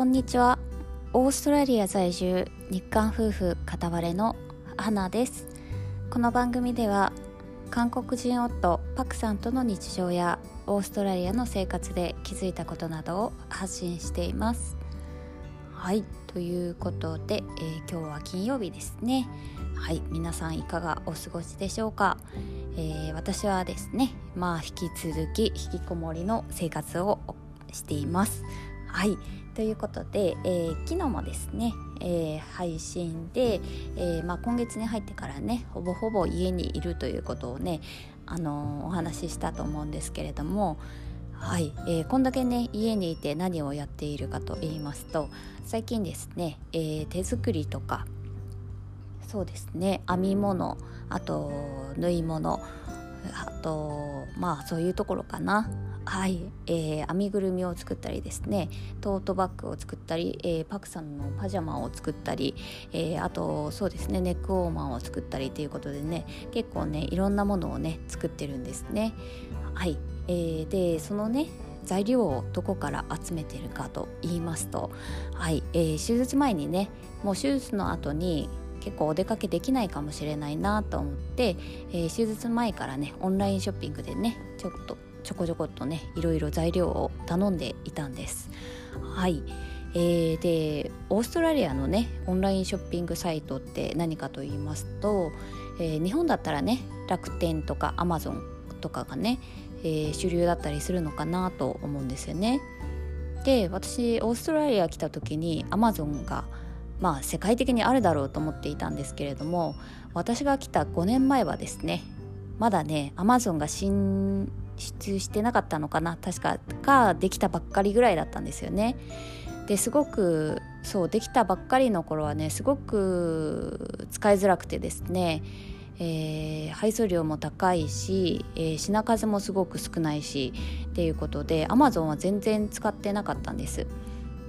こんにちは。オーストラリア在住日韓夫婦片割れの花です。この番組では韓国人夫パクさんとの日常やオーストラリアの生活で気づいたことなどを発信しています。はいということで、えー、今日は金曜日ですね。はい皆さんいかがお過ごしでしょうか、えー、私はですねまあ引き続き引きこもりの生活をしています。はい。ということで、えー、昨日もですね、えー、配信で、えー、まあ、今月に入ってからねほぼほぼ家にいるということをね、あのお話ししたと思うんですけれどもはい、えー、こんだけね家にいて何をやっているかと言いますと最近ですね、えー、手作りとかそうですね編み物あと縫い物あとまあそういうところかな。はい、えー、編みぐるみを作ったりですねトートバッグを作ったり、えー、パクさんのパジャマを作ったり、えー、あとそうですねネックウォーマーを作ったりということでね結構ねいろんなものをね作ってるんですね。はい、えー、でそのね材料をどこから集めてるかと言いますと、はいえー、手術前にねもう手術の後に結構お出かけできないかもしれないなと思って、えー、手術前からねオンラインショッピングでねちょっとちょこちょこっとねいろいろ材料を頼んでいたんです。はいえー、でオーストラリアのねオンラインショッピングサイトって何かと言いますと、えー、日本だったらね楽天とかアマゾンとかがね、えー、主流だったりするのかなと思うんですよね。で私オーストラリア来た時にアマゾンがまあ世界的にあるだろうと思っていたんですけれども私が来た5年前はですねまだねアマゾンが進出してなかったのかな確かができたばっかりぐらいだったんですよね。ですごくそうできたばっかりの頃はねすごく使いづらくてですね、えー、配送料も高いし、えー、品数もすごく少ないしっていうことで Amazon は全然使ってなかったんです。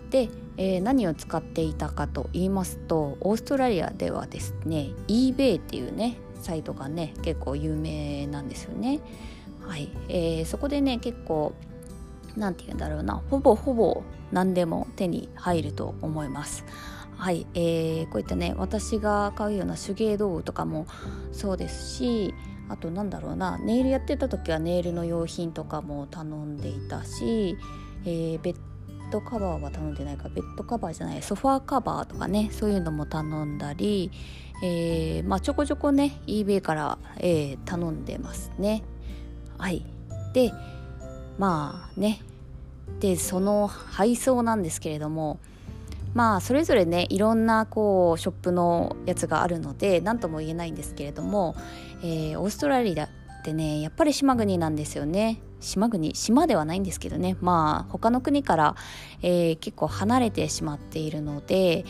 で、えー、何を使っていたかと言いますとオーストラリアではですね eBay っていうねサイトがね結構有名なんですよね。はいえー、そこでね結構何て言うんだろうなほぼほぼ何でも手に入ると思います。はい、えー、こういったね私が買うような手芸道具とかもそうですしあとなんだろうなネイルやってた時はネイルの用品とかも頼んでいたし、えー、ベッドカバーは頼んでないかベッドカバーじゃないソファーカバーとかねそういうのも頼んだり、えー、まあ、ちょこちょこね eBay から、えー、頼んでますね。はい。でまあね。でその配送なんですけれどもまあそれぞれねいろんなこうショップのやつがあるので何とも言えないんですけれども、えー、オーストラリアってねやっぱり島国なんですよね。島国島ではないんですけどねまあ他の国から、えー、結構離れてしまっているので、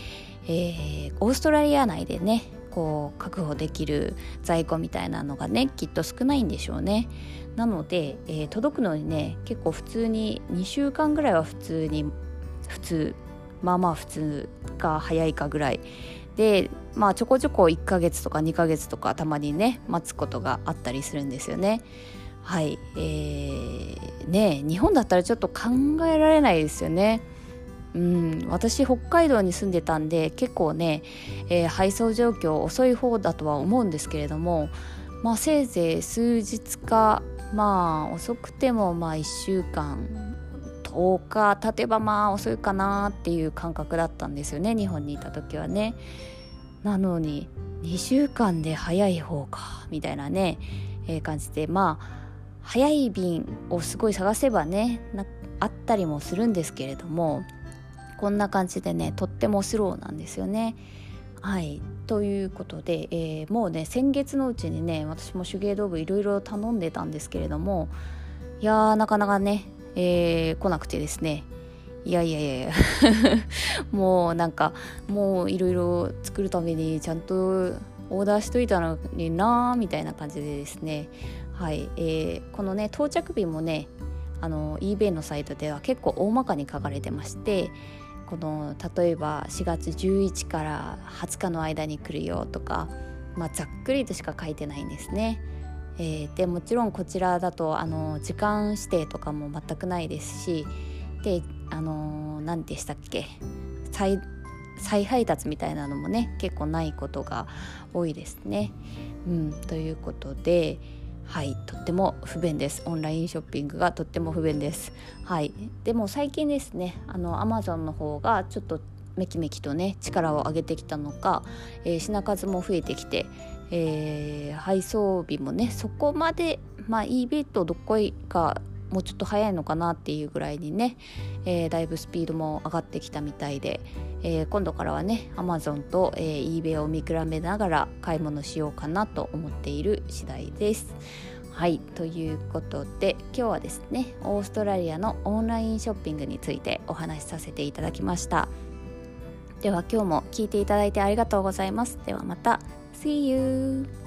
えー、オーストラリア内でねこう確保できる在庫みたいなのがねきっと少ないんでしょうね。なので、えー、届くのにね結構普通に2週間ぐらいは普通に普通まあまあ普通か早いかぐらいでまあちょこちょこ1ヶ月とか2ヶ月とかたまにね待つことがあったりするんですよね。はい、えー、ね日本だったらちょっと考えられないですよね。うん、私北海道に住んでたんで結構ね、えー、配送状況遅い方だとは思うんですけれども、まあ、せいぜい数日かまあ遅くてもまあ1週間10日経てばまあ遅いかなっていう感覚だったんですよね日本にいた時はね。なのに2週間で早い方かみたいなね、えー、感じでまあ早い便をすごい探せばねあったりもするんですけれどもこんな感じでねとってもスローなんですよね。はい。ということで、えー、もうね先月のうちにね私も手芸道具いろいろ頼んでたんですけれどもいやーなかなかね、えー、来なくてですね。いやいやいやいや。もうなんかもういろいろ作るためにちゃんとオーダーしといたのになーみたいな感じでですね。はい、えー、このね到着日もねあの eBay のサイトでは結構大まかに書かれてましてこの例えば4月11から20日の間に来るよとか、まあ、ざっくりとしか書いてないんですね。えー、でもちろんこちらだとあの時間指定とかも全くないですし、であの何でしたっけ？再配達みたいなのもね結構ないことが多いですね。うん、ということではいとっても不便です。オンラインショッピングがとっても不便です。はい。でも最近ですねあの Amazon の方がちょっとめきめきとね力を上げてきたのか、えー、品数も増えてきて、えー、配送日もねそこまでまあ eBay とどっこいかもうちょっと早いのかなっていうぐらいにね、えー、だいぶスピードも上がってきたみたいで、えー、今度からはね Amazon と、えー、eBay を見比べながら買い物しようかなと思っている次第です。はいということで今日はですねオーストラリアのオンラインショッピングについてお話しさせていただきましたでは今日も聞いていただいてありがとうございますではまた See you!